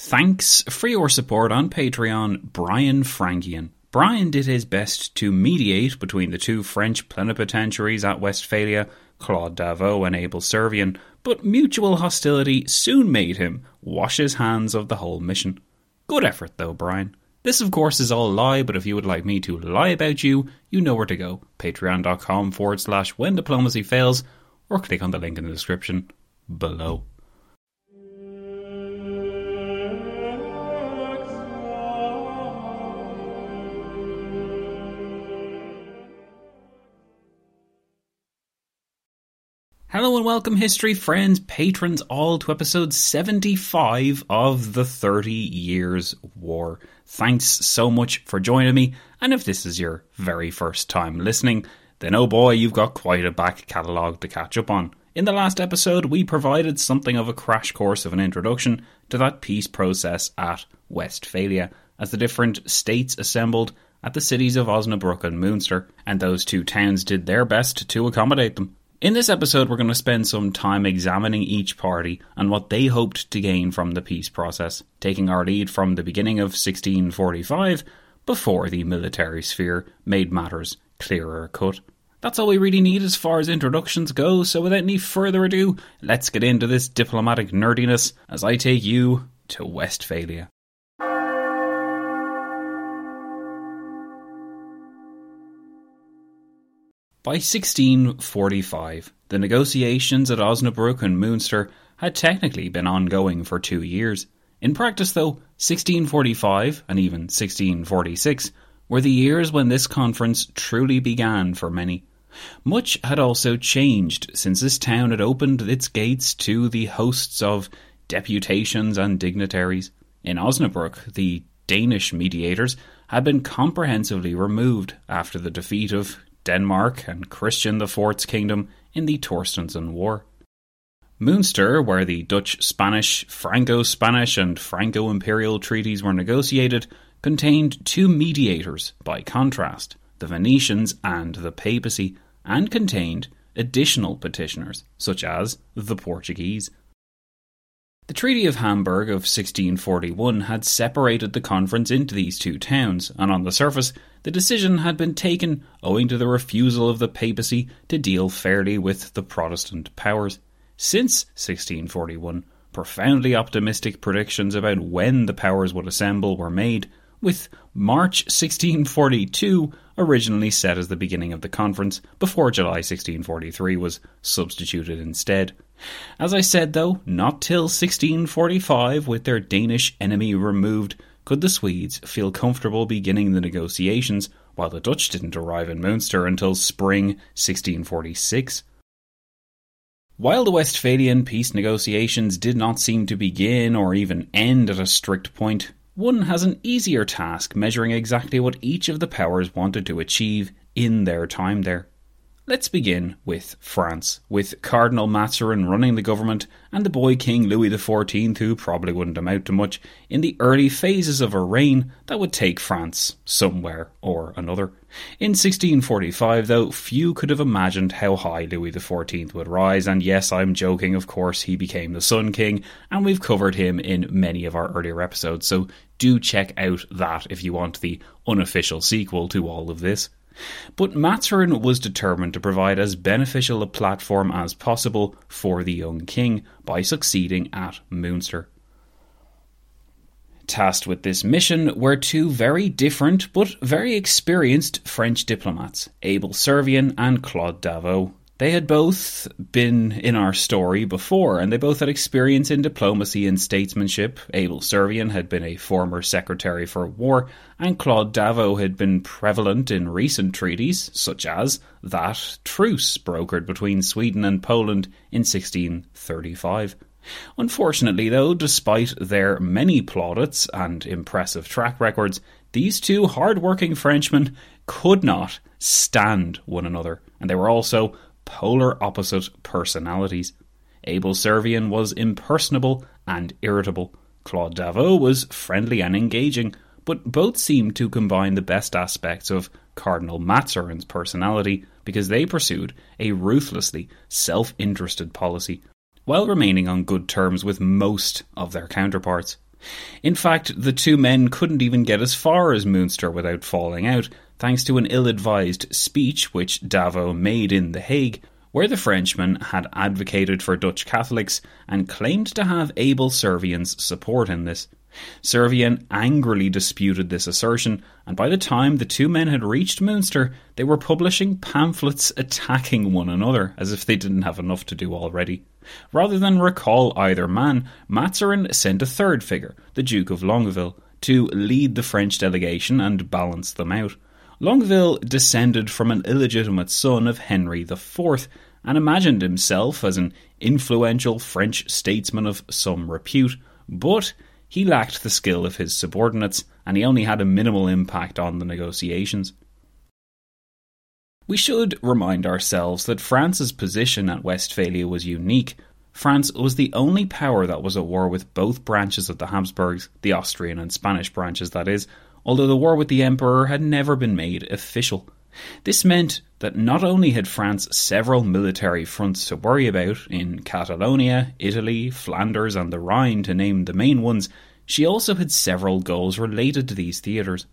Thanks for your support on Patreon, Brian Frankian. Brian did his best to mediate between the two French plenipotentiaries at Westphalia, Claude d'Avaux and Abel Servien, but mutual hostility soon made him wash his hands of the whole mission. Good effort, though, Brian. This, of course, is all lie, but if you would like me to lie about you, you know where to go. Patreon.com forward slash when diplomacy fails, or click on the link in the description below. Hello and welcome, history friends, patrons, all to episode 75 of the 30 Years' War. Thanks so much for joining me, and if this is your very first time listening, then oh boy, you've got quite a back catalogue to catch up on. In the last episode, we provided something of a crash course of an introduction to that peace process at Westphalia, as the different states assembled at the cities of Osnabrück and Münster, and those two towns did their best to accommodate them. In this episode, we're going to spend some time examining each party and what they hoped to gain from the peace process, taking our lead from the beginning of 1645 before the military sphere made matters clearer cut. That's all we really need as far as introductions go, so without any further ado, let's get into this diplomatic nerdiness as I take you to Westphalia. By 1645, the negotiations at Osnabrück and Münster had technically been ongoing for two years. In practice, though, 1645 and even 1646 were the years when this conference truly began for many. Much had also changed since this town had opened its gates to the hosts of deputations and dignitaries. In Osnabrück, the Danish mediators had been comprehensively removed after the defeat of Denmark and Christian IV's kingdom in the Torstensson War. Münster, where the Dutch Spanish, Franco Spanish, and Franco Imperial treaties were negotiated, contained two mediators, by contrast, the Venetians and the Papacy, and contained additional petitioners, such as the Portuguese. The Treaty of Hamburg of 1641 had separated the conference into these two towns, and on the surface, the decision had been taken owing to the refusal of the papacy to deal fairly with the Protestant powers. Since 1641, profoundly optimistic predictions about when the powers would assemble were made, with March 1642 originally set as the beginning of the conference, before July 1643 was substituted instead. As I said, though, not till 1645, with their Danish enemy removed, could the Swedes feel comfortable beginning the negotiations, while the Dutch didn't arrive in Münster until spring 1646. While the Westphalian peace negotiations did not seem to begin or even end at a strict point, one has an easier task measuring exactly what each of the powers wanted to achieve in their time there. Let's begin with France, with Cardinal Mazarin running the government and the boy King Louis XIV, who probably wouldn't amount to much, in the early phases of a reign that would take France somewhere or another. In 1645, though, few could have imagined how high Louis XIV would rise, and yes, I'm joking, of course, he became the Sun King, and we've covered him in many of our earlier episodes, so do check out that if you want the unofficial sequel to all of this. But Mazarin was determined to provide as beneficial a platform as possible for the young king by succeeding at Münster. Tasked with this mission were two very different but very experienced French diplomats, Abel Servien and Claude d'Avaux. They had both been in our story before, and they both had experience in diplomacy and statesmanship. Abel Servien had been a former Secretary for War, and Claude d'Avaux had been prevalent in recent treaties, such as that truce brokered between Sweden and Poland in 1635. Unfortunately, though, despite their many plaudits and impressive track records, these two hard working Frenchmen could not stand one another, and they were also polar opposite personalities. Abel Servien was impersonable and irritable. Claude d'Avaux was friendly and engaging, but both seemed to combine the best aspects of Cardinal Mazarin's personality because they pursued a ruthlessly self interested policy while remaining on good terms with most of their counterparts. In fact, the two men couldn't even get as far as Munster without falling out, thanks to an ill advised speech which d'Avaux made in The Hague, where the Frenchman had advocated for Dutch Catholics and claimed to have Abel Servien's support in this. Servien angrily disputed this assertion, and by the time the two men had reached Munster, they were publishing pamphlets attacking one another, as if they didn't have enough to do already. Rather than recall either man, Mazarin sent a third figure, the Duke of Longueville, to lead the French delegation and balance them out. Longueville descended from an illegitimate son of Henry IV and imagined himself as an influential French statesman of some repute, but he lacked the skill of his subordinates and he only had a minimal impact on the negotiations. We should remind ourselves that France's position at Westphalia was unique. France was the only power that was at war with both branches of the Habsburgs, the Austrian and Spanish branches, that is, although the war with the Emperor had never been made official. This meant that not only had France several military fronts to worry about in Catalonia, Italy, Flanders, and the Rhine, to name the main ones, she also had several goals related to these theatres.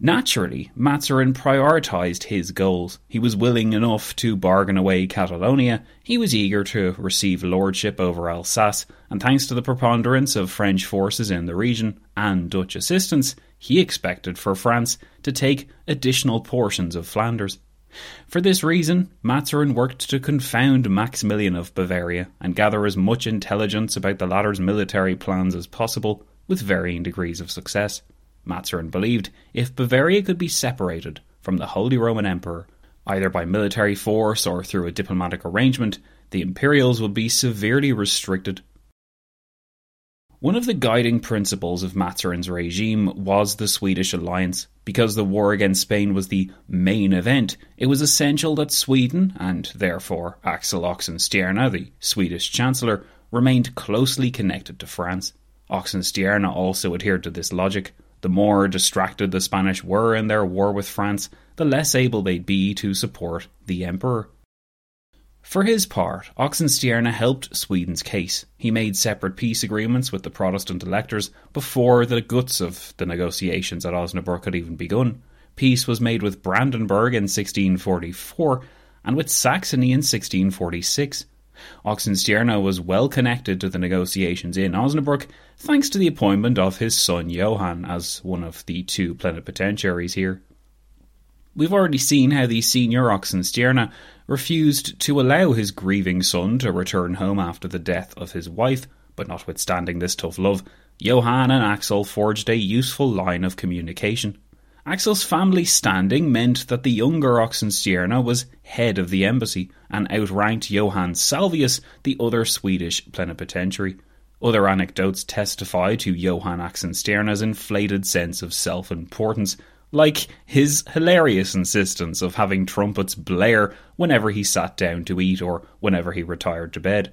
Naturally, Mazarin prioritised his goals. He was willing enough to bargain away Catalonia, he was eager to receive lordship over Alsace, and thanks to the preponderance of French forces in the region and Dutch assistance, he expected for France to take additional portions of Flanders. For this reason, Mazarin worked to confound Maximilian of Bavaria and gather as much intelligence about the latter's military plans as possible, with varying degrees of success. Mazarin believed if Bavaria could be separated from the Holy Roman Emperor, either by military force or through a diplomatic arrangement, the Imperials would be severely restricted. One of the guiding principles of Mazarin's regime was the Swedish alliance. Because the war against Spain was the main event, it was essential that Sweden, and therefore Axel Oxenstierna, the Swedish Chancellor, remained closely connected to France. Oxenstierna also adhered to this logic. The more distracted the Spanish were in their war with France, the less able they'd be to support the Emperor. For his part, Oxenstierna helped Sweden's case. He made separate peace agreements with the Protestant electors before the guts of the negotiations at Osnabrück had even begun. Peace was made with Brandenburg in 1644 and with Saxony in 1646. Oxenstierna was well connected to the negotiations in Osnabrück thanks to the appointment of his son Johan as one of the two plenipotentiaries here. We've already seen how the senior Oxenstierna refused to allow his grieving son to return home after the death of his wife, but notwithstanding this tough love, Johan and Axel forged a useful line of communication. Axel's family standing meant that the younger Oxenstierna was head of the embassy and outranked Johan Salvius, the other Swedish plenipotentiary. Other anecdotes testify to Johan Oxenstierna's inflated sense of self importance, like his hilarious insistence of having trumpets blare whenever he sat down to eat or whenever he retired to bed.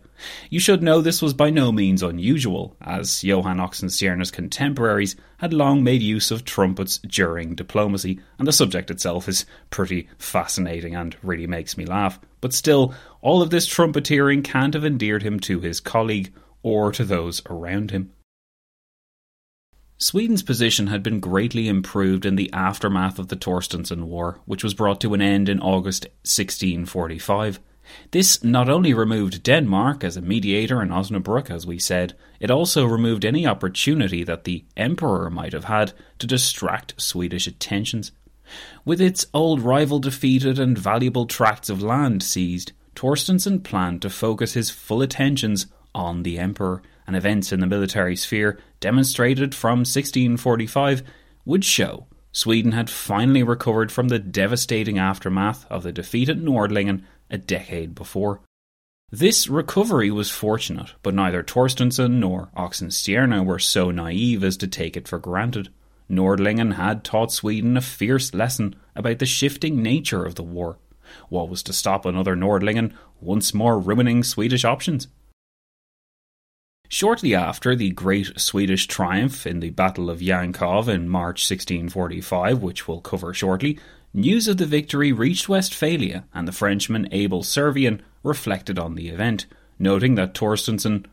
You should know this was by no means unusual, as Johan Oxenstierna's contemporaries had long made use of trumpets during diplomacy, and the subject itself is pretty fascinating and really makes me laugh. But still, all of this trumpeteering can't have endeared him to his colleague or to those around him. Sweden's position had been greatly improved in the aftermath of the Torstensson War, which was brought to an end in August 1645. This not only removed Denmark as a mediator in Osnabrück, as we said, it also removed any opportunity that the Emperor might have had to distract Swedish attentions. With its old rival defeated and valuable tracts of land seized, Torstensson planned to focus his full attentions on the Emperor and events in the military sphere demonstrated from 1645 would show Sweden had finally recovered from the devastating aftermath of the defeat at Nordlingen a decade before. This recovery was fortunate, but neither Torstensson nor Oxenstierna were so naive as to take it for granted. Nordlingen had taught Sweden a fierce lesson about the shifting nature of the war. What was to stop another Nordlingen once more ruining Swedish options? Shortly after the great Swedish triumph in the Battle of Jankov in March 1645, which we'll cover shortly, news of the victory reached Westphalia, and the Frenchman Abel Servien reflected on the event, noting that Torstensson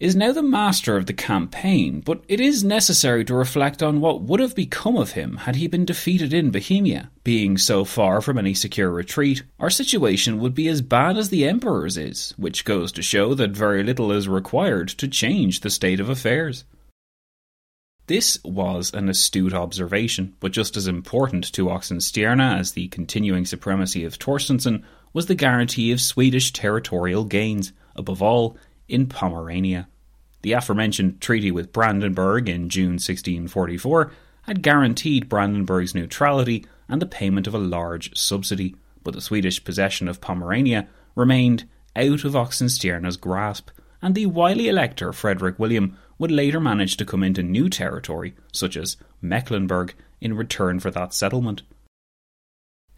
is now the master of the campaign, but it is necessary to reflect on what would have become of him had he been defeated in Bohemia. Being so far from any secure retreat, our situation would be as bad as the Emperor's is, which goes to show that very little is required to change the state of affairs. This was an astute observation, but just as important to Oxenstierna as the continuing supremacy of Torstensson was the guarantee of Swedish territorial gains, above all, in Pomerania. The aforementioned treaty with Brandenburg in June 1644 had guaranteed Brandenburg's neutrality and the payment of a large subsidy, but the Swedish possession of Pomerania remained out of Oxenstierna's grasp, and the wily elector Frederick William would later manage to come into new territory, such as Mecklenburg, in return for that settlement.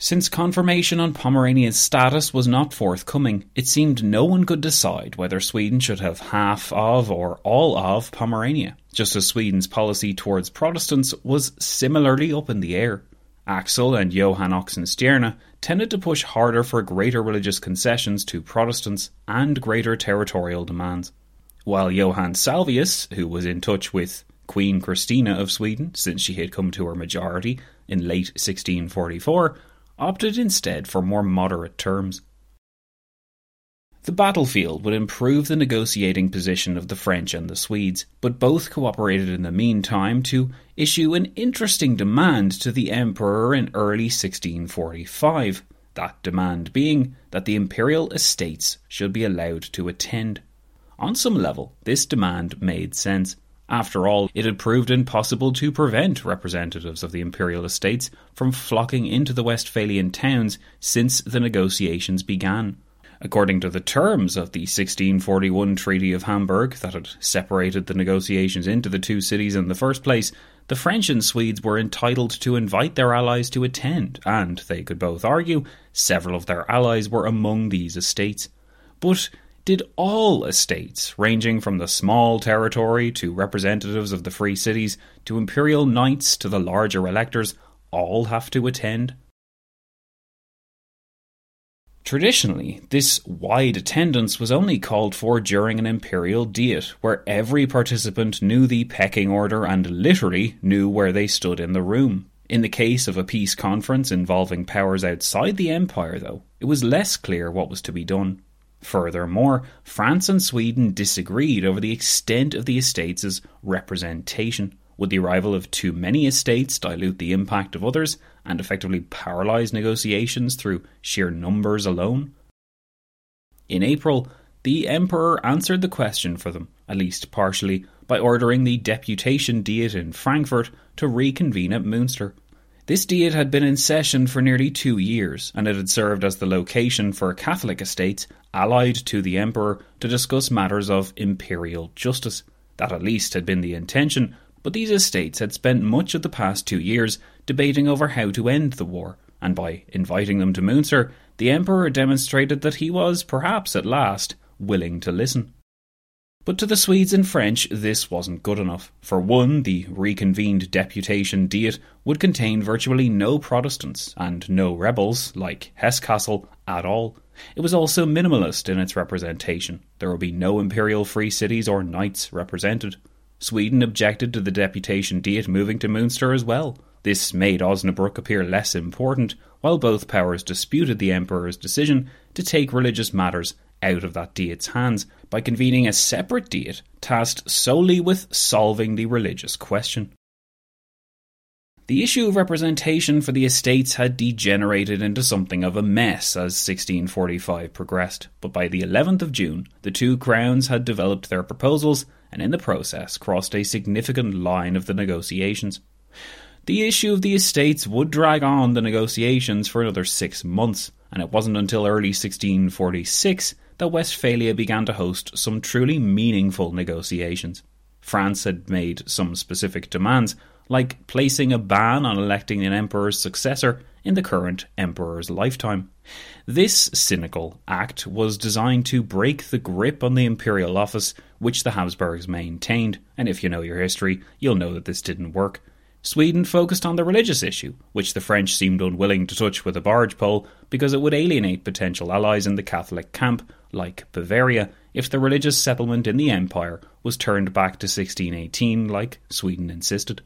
Since confirmation on Pomerania's status was not forthcoming, it seemed no one could decide whether Sweden should have half of or all of Pomerania, just as Sweden's policy towards Protestants was similarly up in the air. Axel and Johan Oxenstierna tended to push harder for greater religious concessions to Protestants and greater territorial demands, while Johan Salvius, who was in touch with Queen Christina of Sweden since she had come to her majority in late 1644, opted instead for more moderate terms. The battlefield would improve the negotiating position of the French and the Swedes, but both cooperated in the meantime to issue an interesting demand to the Emperor in early 1645, that demand being that the imperial estates should be allowed to attend. On some level, this demand made sense. After all, it had proved impossible to prevent representatives of the imperial estates from flocking into the Westphalian towns since the negotiations began. According to the terms of the 1641 Treaty of Hamburg, that had separated the negotiations into the two cities in the first place, the French and Swedes were entitled to invite their allies to attend, and, they could both argue, several of their allies were among these estates. But did all estates, ranging from the small territory to representatives of the free cities to imperial knights to the larger electors, all have to attend? Traditionally, this wide attendance was only called for during an imperial diet, where every participant knew the pecking order and literally knew where they stood in the room. In the case of a peace conference involving powers outside the empire, though, it was less clear what was to be done. Furthermore, France and Sweden disagreed over the extent of the estates' representation. Would the arrival of too many estates dilute the impact of others and effectively paralyse negotiations through sheer numbers alone? In April, the Emperor answered the question for them, at least partially, by ordering the Deputation Diet in Frankfurt to reconvene at Münster. This diet had been in session for nearly two years, and it had served as the location for Catholic estates allied to the emperor to discuss matters of imperial justice. That at least had been the intention, but these estates had spent much of the past two years debating over how to end the war, and by inviting them to Münster, the emperor demonstrated that he was, perhaps at last, willing to listen. But to the Swedes and French, this wasn't good enough. For one, the reconvened deputation Diet would contain virtually no Protestants and no rebels, like Hesse-Kassel, at all. It was also minimalist in its representation. There would be no imperial free cities or knights represented. Sweden objected to the deputation Diet moving to Münster as well. This made Osnabrück appear less important, while both powers disputed the emperor's decision to take religious matters out of that Diet's hands by convening a separate Diet tasked solely with solving the religious question. The issue of representation for the estates had degenerated into something of a mess as 1645 progressed, but by the 11th of June, the two crowns had developed their proposals and in the process crossed a significant line of the negotiations. The issue of the estates would drag on the negotiations for another six months, and it wasn't until early 1646 that Westphalia began to host some truly meaningful negotiations. France had made some specific demands, like placing a ban on electing an emperor's successor in the current emperor's lifetime. This cynical act was designed to break the grip on the imperial office which the Habsburgs maintained, and if you know your history, you'll know that this didn't work. Sweden focused on the religious issue, which the French seemed unwilling to touch with a barge pole because it would alienate potential allies in the Catholic camp, like Bavaria, if the religious settlement in the empire was turned back to 1618 like Sweden insisted.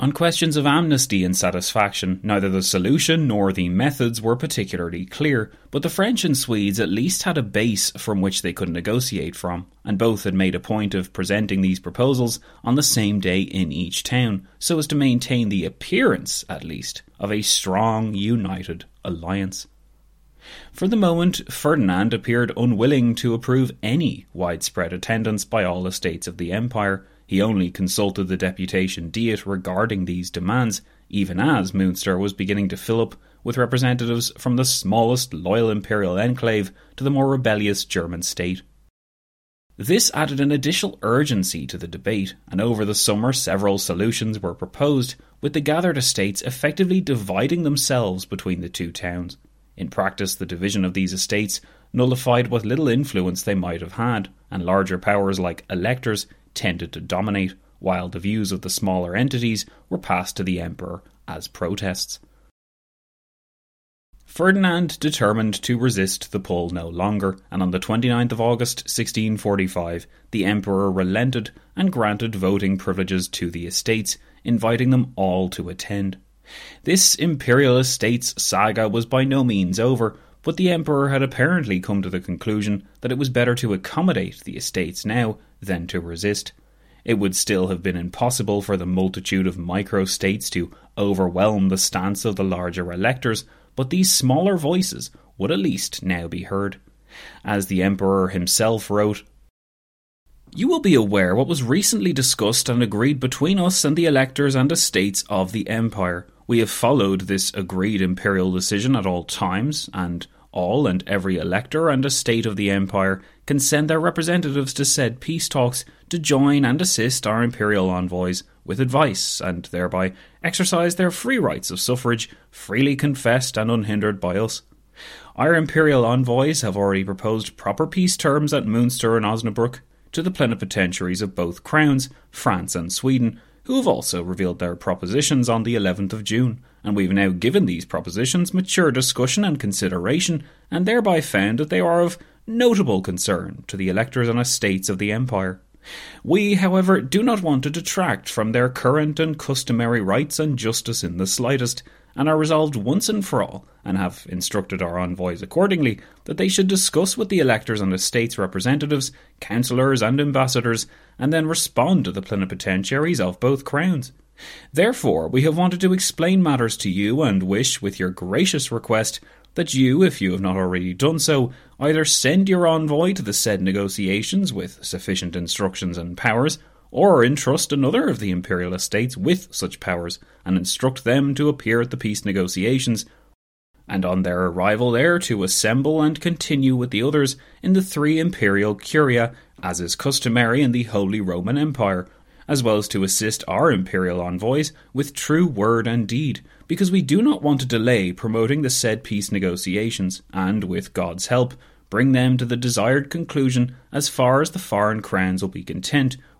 On questions of amnesty and satisfaction, neither the solution nor the methods were particularly clear, but the French and Swedes at least had a base from which they could negotiate from, and both had made a point of presenting these proposals on the same day in each town, so as to maintain the appearance, at least, of a strong, united alliance. For the moment, Ferdinand appeared unwilling to approve any widespread attendance by all estates of the empire, he only consulted the deputation Diet regarding these demands, even as Munster was beginning to fill up with representatives from the smallest loyal imperial enclave to the more rebellious German state. This added an additional urgency to the debate, and over the summer several solutions were proposed, with the gathered estates effectively dividing themselves between the two towns. In practice, the division of these estates nullified what little influence they might have had, and larger powers like electors tended to dominate, while the views of the smaller entities were passed to the emperor as protests. Ferdinand determined to resist the pull no longer, and on the 29th of August 1645 the emperor relented and granted voting privileges to the estates, inviting them all to attend. This imperial estates saga was by no means over, but the emperor had apparently come to the conclusion that it was better to accommodate the estates now than to resist. It would still have been impossible for the multitude of micro-states to overwhelm the stance of the larger electors, but these smaller voices would at least now be heard. As the Emperor himself wrote, you will be aware what was recently discussed and agreed between us and the electors and estates of the Empire. We have followed this agreed imperial decision at all times, and all and every elector and estate of the Empire can send their representatives to said peace talks to join and assist our imperial envoys with advice, and thereby exercise their free rights of suffrage, freely confessed and unhindered by us. Our imperial envoys have already proposed proper peace terms at Munster and Osnabrück to the plenipotentiaries of both crowns, France and Sweden, who have also revealed their propositions on the 11th of June, and we've now given these propositions mature discussion and consideration, and thereby found that they are of notable concern to the electors and estates of the Empire. We, however, do not want to detract from their current and customary rights and justice in the slightest, and are resolved once and for all, and have instructed our envoys accordingly, that they should discuss with the electors and estates representatives, councillors, and ambassadors, and then respond to the plenipotentiaries of both crowns. Therefore, we have wanted to explain matters to you and wish, with your gracious request, that you, if you have not already done so, either send your envoy to the said negotiations with sufficient instructions and powers, or entrust another of the imperial estates with such powers, and instruct them to appear at the peace negotiations, and on their arrival there to assemble and continue with the others in the three imperial curia, as is customary in the Holy Roman Empire, as well as to assist our imperial envoys with true word and deed, because we do not want to delay promoting the said peace negotiations, and, with God's help, bring them to the desired conclusion as far as the foreign crowns will be content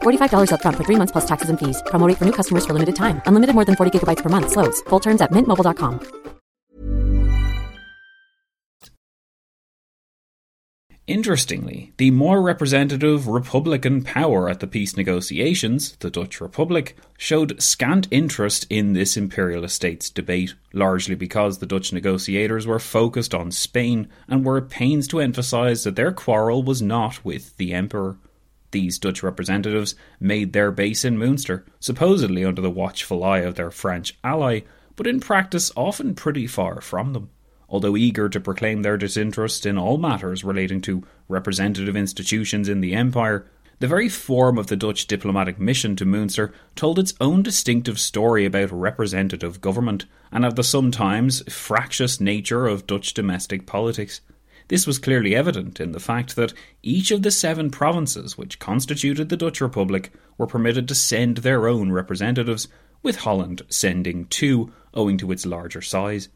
slash $45 up front for 3 months plus taxes and fees. Promo rate for new customers for limited time. Unlimited more than 40 gigabytes per month slows. Full terms at mintmobile.com. Interestingly, the more representative Republican power at the peace negotiations, the Dutch Republic, showed scant interest in this imperial estates debate, largely because the Dutch negotiators were focused on Spain and were at pains to emphasize that their quarrel was not with the emperor. These Dutch representatives made their base in Munster, supposedly under the watchful eye of their French ally, but in practice often pretty far from them although eager to proclaim their disinterest in all matters relating to representative institutions in the Empire, the very form of the Dutch diplomatic mission to Munster told its own distinctive story about representative government and of the sometimes fractious nature of Dutch domestic politics. This was clearly evident in the fact that each of the seven provinces which constituted the Dutch Republic were permitted to send their own representatives, with Holland sending two owing to its larger size.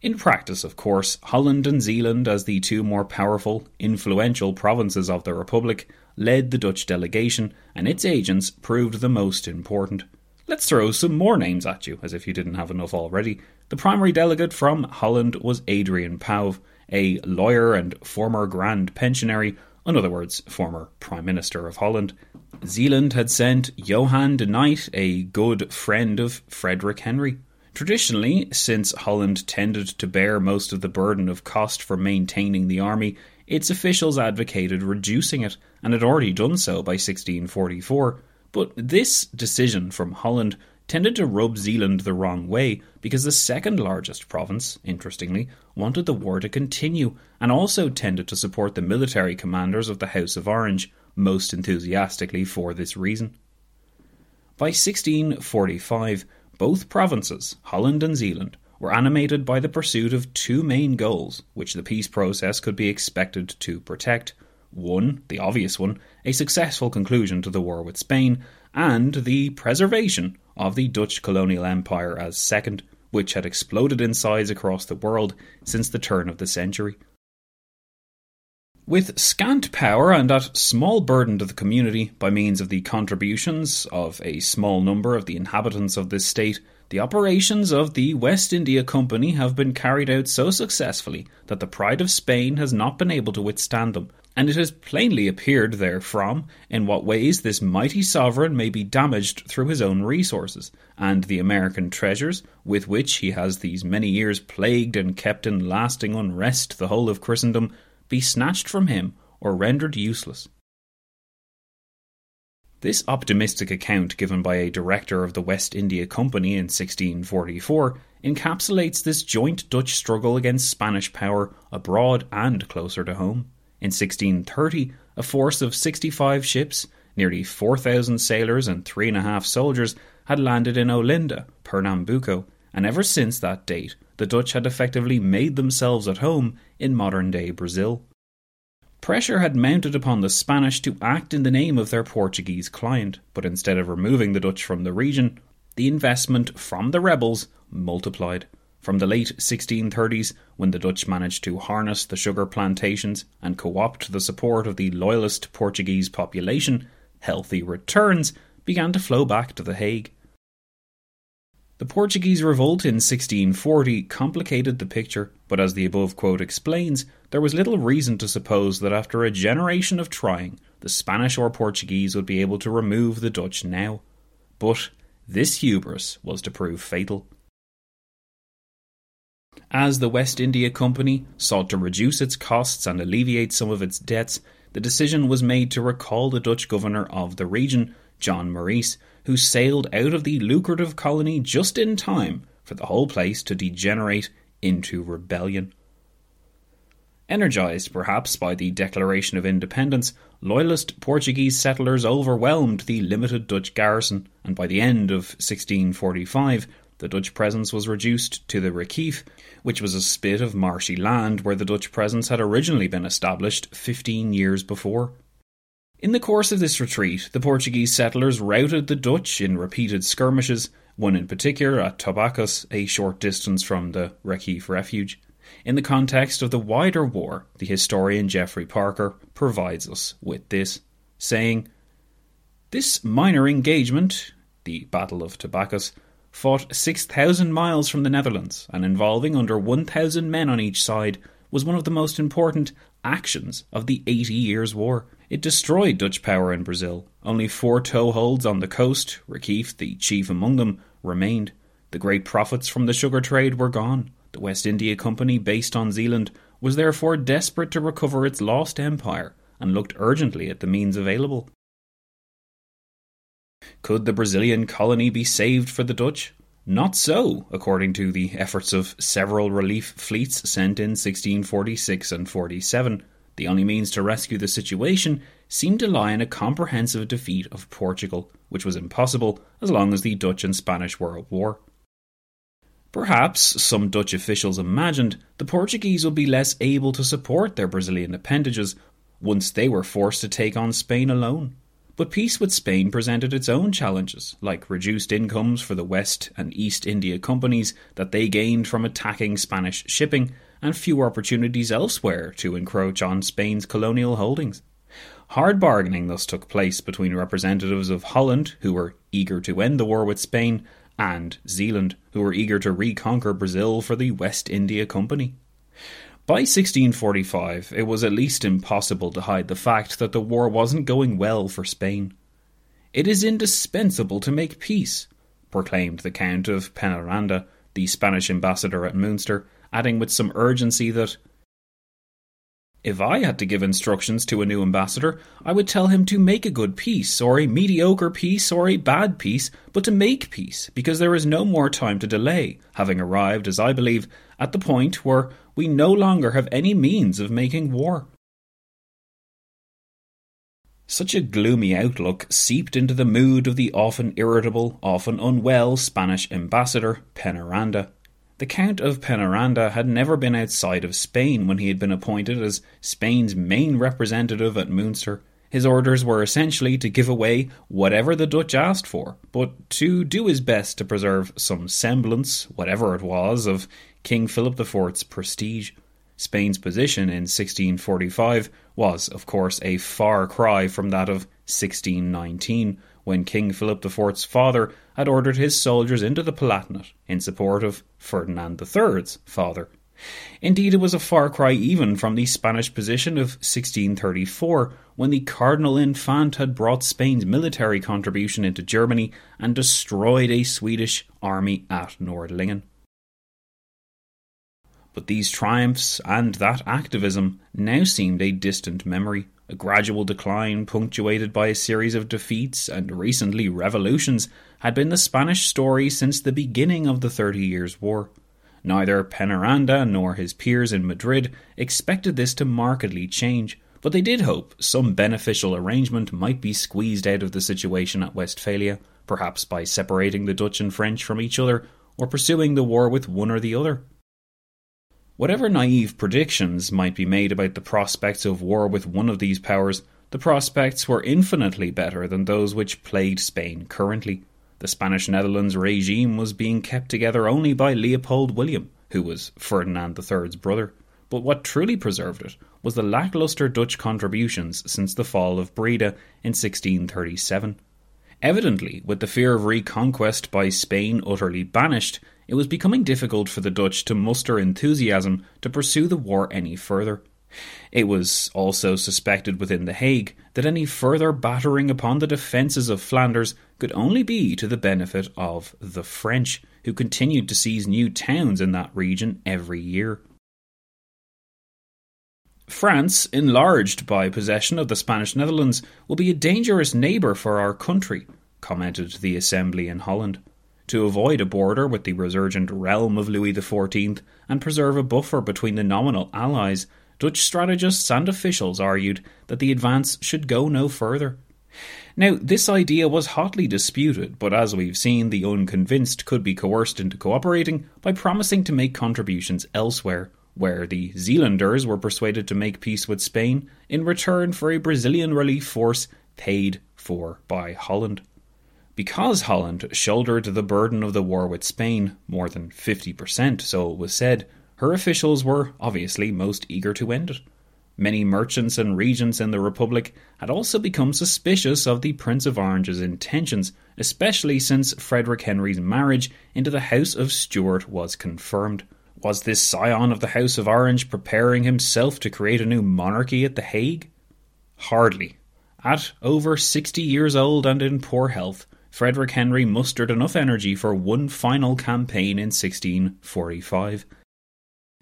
In practice, of course, Holland and Zeeland, as the two more powerful, influential provinces of the Republic, led the Dutch delegation, and its agents proved the most important. Let's throw some more names at you, as if you didn't have enough already. The primary delegate from Holland was Adrian Pauw, a lawyer and former Grand Pensionary, in other words, former Prime Minister of Holland. Zeeland had sent Johan de Knuyt, a good friend of Frederick Henry. Traditionally, since Holland tended to bear most of the burden of cost for maintaining the army, its officials advocated reducing it, and had already done so by 1644. But this decision from Holland tended to rub Zeeland the wrong way because the second largest province, interestingly, wanted the war to continue and also tended to support the military commanders of the House of Orange most enthusiastically for this reason. By 1645, both provinces, Holland and Zeeland, were animated by the pursuit of two main goals which the peace process could be expected to protect. One, the obvious one, a successful conclusion to the war with Spain, and the preservation of the Dutch colonial empire as second, which had exploded in size across the world since the turn of the century. With scant power and at small burden to the community by means of the contributions of a small number of the inhabitants of this state, the operations of the West India Company have been carried out so successfully that the pride of Spain has not been able to withstand them, and it has plainly appeared therefrom in what ways this mighty sovereign may be damaged through his own resources, and the American treasures, with which he has these many years plagued and kept in lasting unrest the whole of Christendom, be snatched from him or rendered useless. This optimistic account given by a director of the West India Company in 1644 encapsulates this joint Dutch struggle against Spanish power abroad and closer to home. In 1630, a force of 65 ships, nearly 4,000 sailors, and three and a half soldiers had landed in Olinda, Pernambuco, and ever since that date, the Dutch had effectively made themselves at home in modern day Brazil. Pressure had mounted upon the Spanish to act in the name of their Portuguese client, but instead of removing the Dutch from the region, the investment from the rebels multiplied. From the late 1630s, when the Dutch managed to harness the sugar plantations and co opt the support of the loyalist Portuguese population, healthy returns began to flow back to The Hague. The Portuguese revolt in 1640 complicated the picture, but as the above quote explains, there was little reason to suppose that after a generation of trying, the Spanish or Portuguese would be able to remove the Dutch now. But this hubris was to prove fatal. As the West India Company sought to reduce its costs and alleviate some of its debts, the decision was made to recall the Dutch governor of the region, John Maurice, who sailed out of the lucrative colony just in time for the whole place to degenerate into rebellion. Energized, perhaps, by the Declaration of Independence, loyalist Portuguese settlers overwhelmed the limited Dutch garrison, and by the end of 1645, the Dutch presence was reduced to the Recife, which was a spit of marshy land where the Dutch presence had originally been established 15 years before. In the course of this retreat, the Portuguese settlers routed the Dutch in repeated skirmishes, one in particular at Tabocas, a short distance from the Recife refuge. In the context of the wider war, the historian Geoffrey Parker provides us with this, saying, This minor engagement, the Battle of Tabocas, fought 6,000 miles from the Netherlands and involving under 1,000 men on each side, was one of the most important actions of the Eighty Years' War. It destroyed Dutch power in Brazil. Only four toeholds on the coast, Recife, the chief among them, remained. The great profits from the sugar trade were gone. The West India Company, based on Zeeland, was therefore desperate to recover its lost empire and looked urgently at the means available. Could the Brazilian colony be saved for the Dutch? Not so, according to the efforts of several relief fleets sent in 1646 and 47. The only means to rescue the situation seemed to lie in a comprehensive defeat of Portugal, which was impossible as long as the Dutch and Spanish were at war. Perhaps, some Dutch officials imagined, the Portuguese would be less able to support their Brazilian appendages once they were forced to take on Spain alone. But peace with Spain presented its own challenges, like reduced incomes for the West and East India companies that they gained from attacking Spanish shipping, and few opportunities elsewhere to encroach on Spain's colonial holdings. Hard bargaining thus took place between representatives of Holland, who were eager to end the war with Spain, and Zeeland, who were eager to reconquer Brazil for the West India Company. By 1645, it was at least impossible to hide the fact that the war wasn't going well for Spain. It is indispensable to make peace, proclaimed the Count of Penaranda, the Spanish ambassador at Munster, adding with some urgency that if I had to give instructions to a new ambassador, I would tell him to make a good peace, or a mediocre peace, or a bad peace, but to make peace, because there is no more time to delay, having arrived, as I believe, at the point where we no longer have any means of making war. Such a gloomy outlook seeped into the mood of the often irritable, often unwell Spanish ambassador, Penaranda. The Count of Penaranda had never been outside of Spain when he had been appointed as Spain's main representative at Munster. His orders were essentially to give away whatever the Dutch asked for, but to do his best to preserve some semblance, whatever it was, of King Philip IV's prestige. Spain's position in 1645 was, of course, a far cry from that of 1619, when King Philip IV's father had ordered his soldiers into the Palatinate in support of Ferdinand III's father. Indeed, it was a far cry even from the Spanish position of 1634, when the Cardinal Infant had brought Spain's military contribution into Germany and destroyed a Swedish army at Nordlingen. But these triumphs and that activism now seemed a distant memory, a gradual decline punctuated by a series of defeats and recently revolutions had been the Spanish story since the beginning of the Thirty Years' War. Neither Penaranda nor his peers in Madrid expected this to markedly change, but they did hope some beneficial arrangement might be squeezed out of the situation at Westphalia, perhaps by separating the Dutch and French from each other, or pursuing the war with one or the other. Whatever naive predictions might be made about the prospects of war with one of these powers, the prospects were infinitely better than those which plagued Spain currently. The Spanish Netherlands regime was being kept together only by Leopold William, who was Ferdinand III's brother. But what truly preserved it was the lacklustre Dutch contributions since the fall of Breda in 1637. Evidently, with the fear of reconquest by Spain utterly banished, it was becoming difficult for the Dutch to muster enthusiasm to pursue the war any further. It was also suspected within The Hague that any further battering upon the defences of Flanders could only be to the benefit of the French, who continued to seize new towns in that region every year. France, enlarged by possession of the Spanish Netherlands, will be a dangerous neighbour for our country, commented the Assembly in Holland. To avoid a border with the resurgent realm of Louis XIV and preserve a buffer between the nominal allies, Dutch strategists and officials argued that the advance should go no further. Now, this idea was hotly disputed, but as we've seen, the unconvinced could be coerced into cooperating by promising to make contributions elsewhere, where the Zeelanders were persuaded to make peace with Spain in return for a Brazilian relief force paid for by Holland. Because Holland shouldered the burden of the war with Spain, more than 50%, so it was said, her officials were obviously most eager to end it. Many merchants and regents in the Republic had also become suspicious of the Prince of Orange's intentions, especially since Frederick Henry's marriage into the House of Stuart was confirmed. Was this scion of the House of Orange preparing himself to create a new monarchy at The Hague? Hardly. At over 60 years old and in poor health, Frederick Henry mustered enough energy for one final campaign in 1645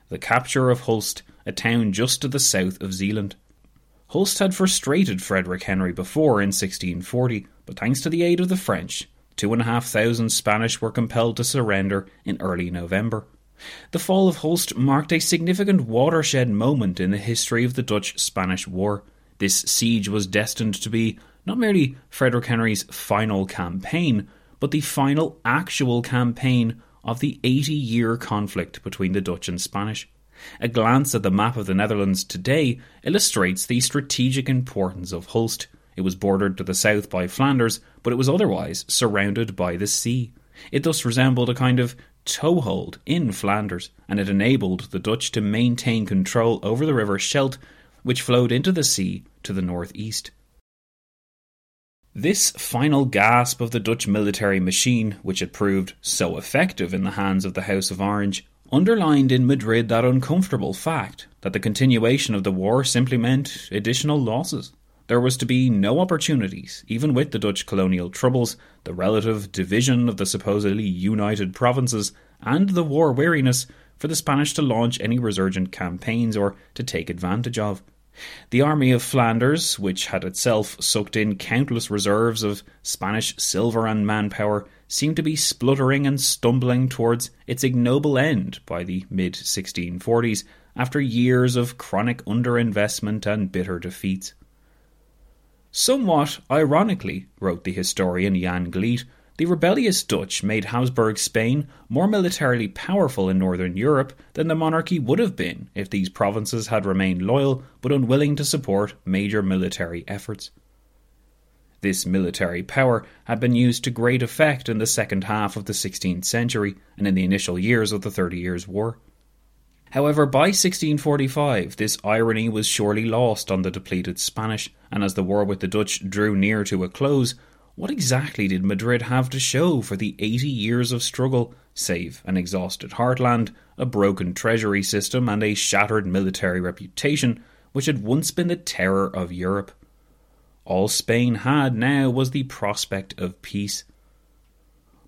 the capture of Hulst, a town just to the south of Zeeland. Hulst had frustrated Frederick Henry before in 1640, but thanks to the aid of the French, two and a half thousand Spanish were compelled to surrender in early November. The fall of Hulst marked a significant watershed moment in the history of the Dutch Spanish War. This siege was destined to be not merely Frederick Henry's final campaign, but the final actual campaign of the 80 year conflict between the Dutch and Spanish. A glance at the map of the Netherlands today illustrates the strategic importance of Hulst. It was bordered to the south by Flanders, but it was otherwise surrounded by the sea. It thus resembled a kind of toehold in Flanders, and it enabled the Dutch to maintain control over the river Scheldt, which flowed into the sea to the northeast. This final gasp of the Dutch military machine, which had proved so effective in the hands of the House of Orange, underlined in Madrid that uncomfortable fact that the continuation of the war simply meant additional losses. There was to be no opportunities, even with the Dutch colonial troubles, the relative division of the supposedly united provinces, and the war weariness, for the Spanish to launch any resurgent campaigns or to take advantage of. The Army of Flanders, which had itself sucked in countless reserves of Spanish silver and manpower, seemed to be spluttering and stumbling towards its ignoble end by the mid 1640s after years of chronic underinvestment and bitter defeats. Somewhat ironically, wrote the historian Jan Glete, the rebellious Dutch made Habsburg Spain more militarily powerful in northern Europe than the monarchy would have been if these provinces had remained loyal but unwilling to support major military efforts. This military power had been used to great effect in the second half of the 16th century and in the initial years of the Thirty Years' War. However, by 1645, this irony was surely lost on the depleted Spanish, and as the war with the Dutch drew near to a close, what exactly did Madrid have to show for the 80 years of struggle, save an exhausted heartland, a broken treasury system, and a shattered military reputation, which had once been the terror of Europe? All Spain had now was the prospect of peace.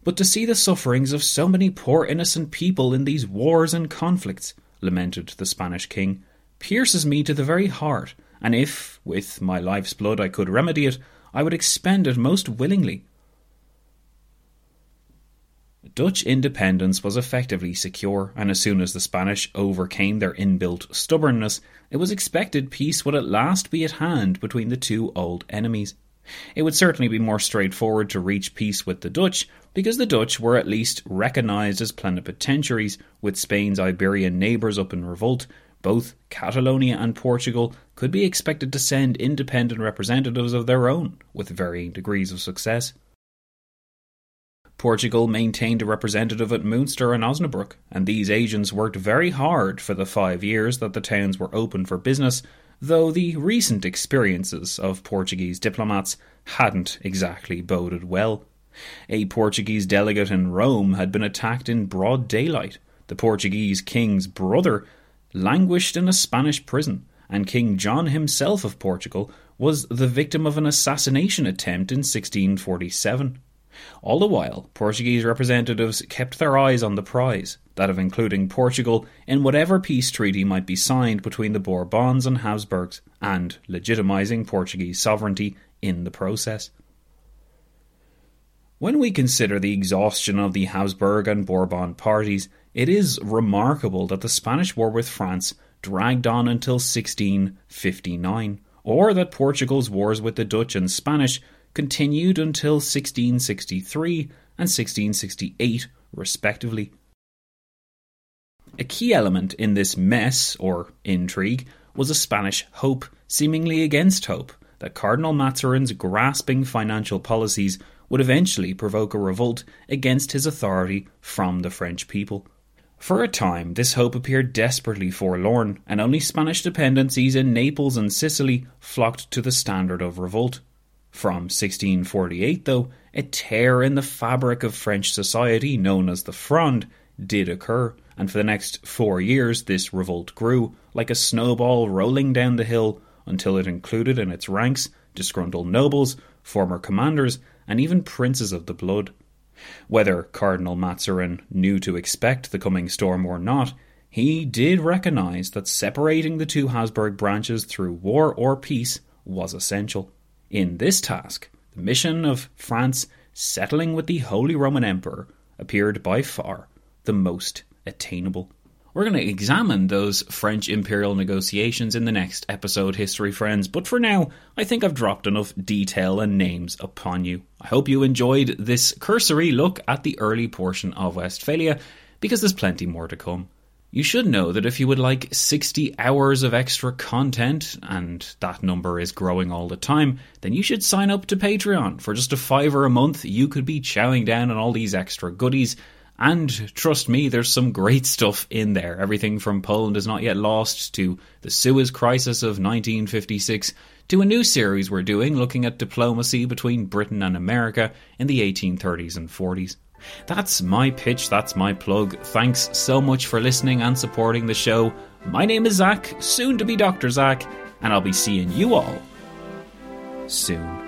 But to see the sufferings of so many poor innocent people in these wars and conflicts, lamented the Spanish king, pierces me to the very heart, and if, with my life's blood, I could remedy it, I would expend it most willingly. Dutch independence was effectively secure, and as soon as the Spanish overcame their inbuilt stubbornness, it was expected peace would at last be at hand between the two old enemies. It would certainly be more straightforward to reach peace with the Dutch, because the Dutch were at least recognised as plenipotentiaries, with Spain's Iberian neighbours up in revolt, both Catalonia and Portugal could be expected to send independent representatives of their own, with varying degrees of success. Portugal maintained a representative at Munster and Osnabrück, and these agents worked very hard for the five years that the towns were open for business, though the recent experiences of Portuguese diplomats hadn't exactly boded well. A Portuguese delegate in Rome had been attacked in broad daylight. The Portuguese king's brother languished in a Spanish prison, and King John himself of Portugal was the victim of an assassination attempt in 1647. All the while, Portuguese representatives kept their eyes on the prize, that of including Portugal in whatever peace treaty might be signed between the Bourbons and Habsburgs, and legitimising Portuguese sovereignty in the process. When we consider the exhaustion of the Habsburg and Bourbon parties, it is remarkable that the Spanish war with France dragged on until 1659, or that Portugal's wars with the Dutch and Spanish continued until 1663 and 1668, respectively. A key element in this mess, or intrigue, was a Spanish hope, seemingly against hope, that Cardinal Mazarin's grasping financial policies would eventually provoke a revolt against his authority from the French people. For a time, this hope appeared desperately forlorn, and only Spanish dependencies in Naples and Sicily flocked to the standard of revolt. From 1648, though, a tear in the fabric of French society known as the Fronde did occur, and for the next four years this revolt grew, like a snowball rolling down the hill, until it included in its ranks disgruntled nobles, former commanders, and even princes of the blood. Whether Cardinal Mazarin knew to expect the coming storm or not, he did recognize that separating the two Habsburg branches through war or peace was essential. In this task, the mission of France settling with the Holy Roman Emperor appeared by far the most attainable. We're going to examine those French imperial negotiations in the next episode, History Friends, but for now, I think I've dropped enough detail and names upon you. I hope you enjoyed this cursory look at the early portion of Westphalia, because there's plenty more to come. You should know that if you would like 60 hours of extra content, and that number is growing all the time, then you should sign up to Patreon. For just a fiver a month, you could be chowing down on all these extra goodies and trust me, there's some great stuff in there. Everything from Poland is not yet lost to the Suez Crisis of 1956 to a new series we're doing looking at diplomacy between Britain and America in the 1830s and 40s. That's my pitch, that's my plug. Thanks so much for listening and supporting the show. My name is Zach, soon to be Dr. Zach, and I'll be seeing you all soon.